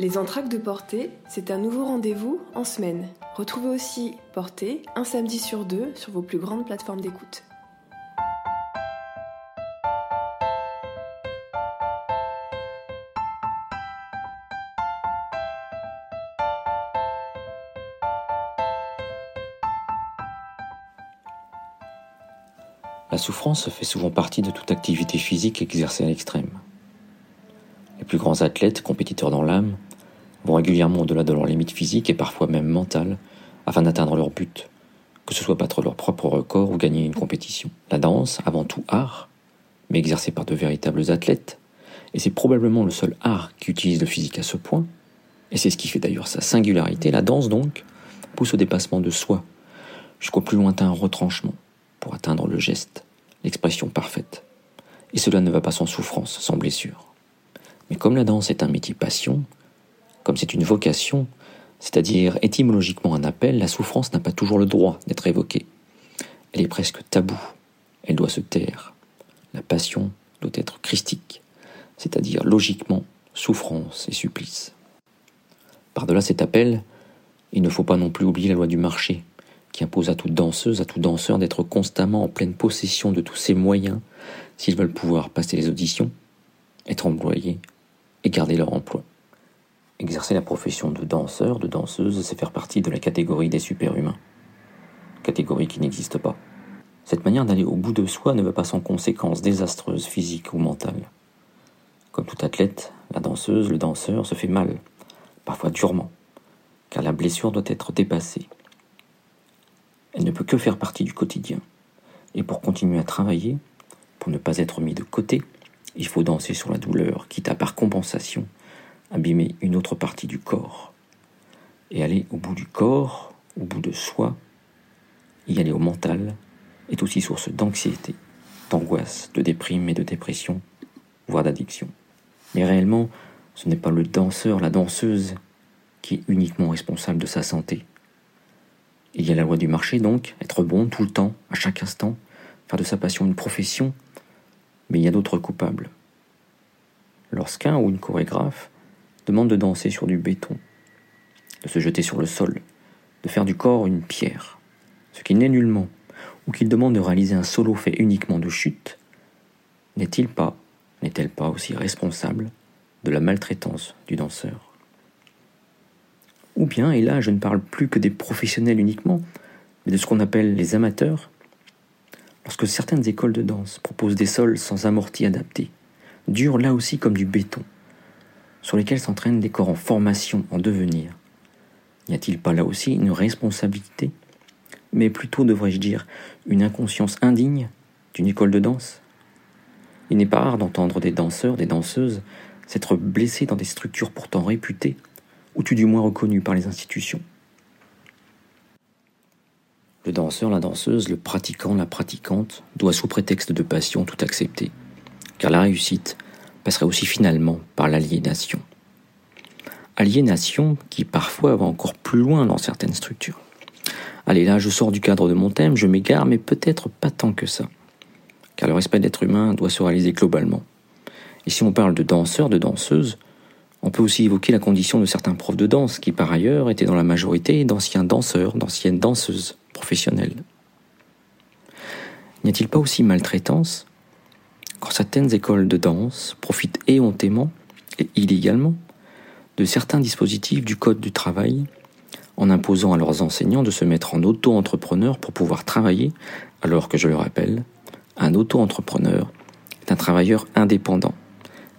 Les entractes de Portée, c'est un nouveau rendez-vous en semaine. Retrouvez aussi Portée un samedi sur deux sur vos plus grandes plateformes d'écoute. La souffrance fait souvent partie de toute activité physique exercée à l'extrême. Les plus grands athlètes, compétiteurs dans l'âme, vont régulièrement au-delà de leurs limites physiques et parfois même mentales afin d'atteindre leur but, que ce soit battre leur propre record ou gagner une compétition. La danse, avant tout art, mais exercée par de véritables athlètes, et c'est probablement le seul art qui utilise le physique à ce point, et c'est ce qui fait d'ailleurs sa singularité, la danse donc, pousse au dépassement de soi, jusqu'au plus lointain retranchement, pour atteindre le geste, l'expression parfaite. Et cela ne va pas sans souffrance, sans blessure. Mais comme la danse est un métier passion, comme c'est une vocation, c'est-à-dire étymologiquement un appel, la souffrance n'a pas toujours le droit d'être évoquée. Elle est presque taboue, elle doit se taire. La passion doit être christique, c'est-à-dire logiquement souffrance et supplice. Par-delà cet appel, il ne faut pas non plus oublier la loi du marché, qui impose à toute danseuse, à tout danseur d'être constamment en pleine possession de tous ses moyens s'ils veulent pouvoir passer les auditions, être employés et garder leur emploi. Exercer la profession de danseur, de danseuse, c'est faire partie de la catégorie des super-humains. Catégorie qui n'existe pas. Cette manière d'aller au bout de soi ne va pas sans conséquences désastreuses physiques ou mentales. Comme tout athlète, la danseuse, le danseur se fait mal, parfois durement, car la blessure doit être dépassée. Elle ne peut que faire partie du quotidien. Et pour continuer à travailler, pour ne pas être mis de côté, il faut danser sur la douleur, quitte à par compensation abîmer une autre partie du corps. Et aller au bout du corps, au bout de soi, y aller au mental, est aussi source d'anxiété, d'angoisse, de déprime et de dépression, voire d'addiction. Mais réellement, ce n'est pas le danseur, la danseuse, qui est uniquement responsable de sa santé. Il y a la loi du marché donc, être bon tout le temps, à chaque instant, faire de sa passion une profession, mais il y a d'autres coupables. Lorsqu'un ou une chorégraphe demande de danser sur du béton, de se jeter sur le sol, de faire du corps une pierre, ce qui n'est nullement, ou qu'il demande de réaliser un solo fait uniquement de chute, n'est-il pas, n'est-elle pas aussi responsable de la maltraitance du danseur? Ou bien, et là je ne parle plus que des professionnels uniquement, mais de ce qu'on appelle les amateurs, lorsque certaines écoles de danse proposent des sols sans amorti adaptés, durs là aussi comme du béton, sur lesquels s'entraînent des corps en formation, en devenir, n'y a-t-il pas là aussi une responsabilité, mais plutôt, devrais-je dire, une inconscience indigne d'une école de danse? Il n'est pas rare d'entendre des danseurs, des danseuses, s'être blessés dans des structures pourtant réputées, ou tout du moins reconnues par les institutions. Le danseur, la danseuse, le pratiquant, la pratiquante doit sous prétexte de passion tout accepter, car la réussite passerait aussi finalement par l'aliénation. Aliénation qui parfois va encore plus loin dans certaines structures. Allez, là je sors du cadre de mon thème, je m'égare, mais peut-être pas tant que ça, car le respect d'être humain doit se réaliser globalement. Et si on parle de danseurs, de danseuses, on peut aussi évoquer la condition de certains profs de danse qui par ailleurs étaient dans la majorité d'anciens danseurs, d'anciennes danseuses professionnels. N'y a-t-il pas aussi maltraitance quand certaines écoles de danse profitent éhontément et illégalement de certains dispositifs du Code du travail en imposant à leurs enseignants de se mettre en auto-entrepreneur pour pouvoir travailler, alors que je le rappelle, un auto-entrepreneur est un travailleur indépendant.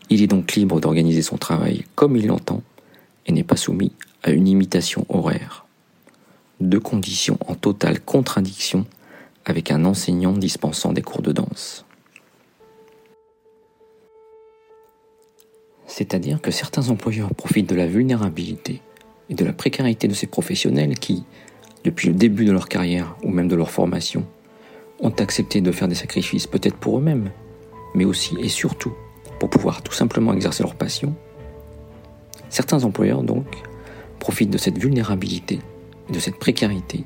Il est donc libre d'organiser son travail comme il l'entend et n'est pas soumis à une imitation horaire deux conditions en totale contradiction avec un enseignant dispensant des cours de danse. C'est-à-dire que certains employeurs profitent de la vulnérabilité et de la précarité de ces professionnels qui, depuis le début de leur carrière ou même de leur formation, ont accepté de faire des sacrifices peut-être pour eux-mêmes, mais aussi et surtout pour pouvoir tout simplement exercer leur passion. Certains employeurs donc profitent de cette vulnérabilité de cette précarité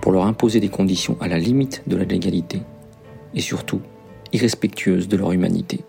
pour leur imposer des conditions à la limite de la légalité et surtout irrespectueuses de leur humanité.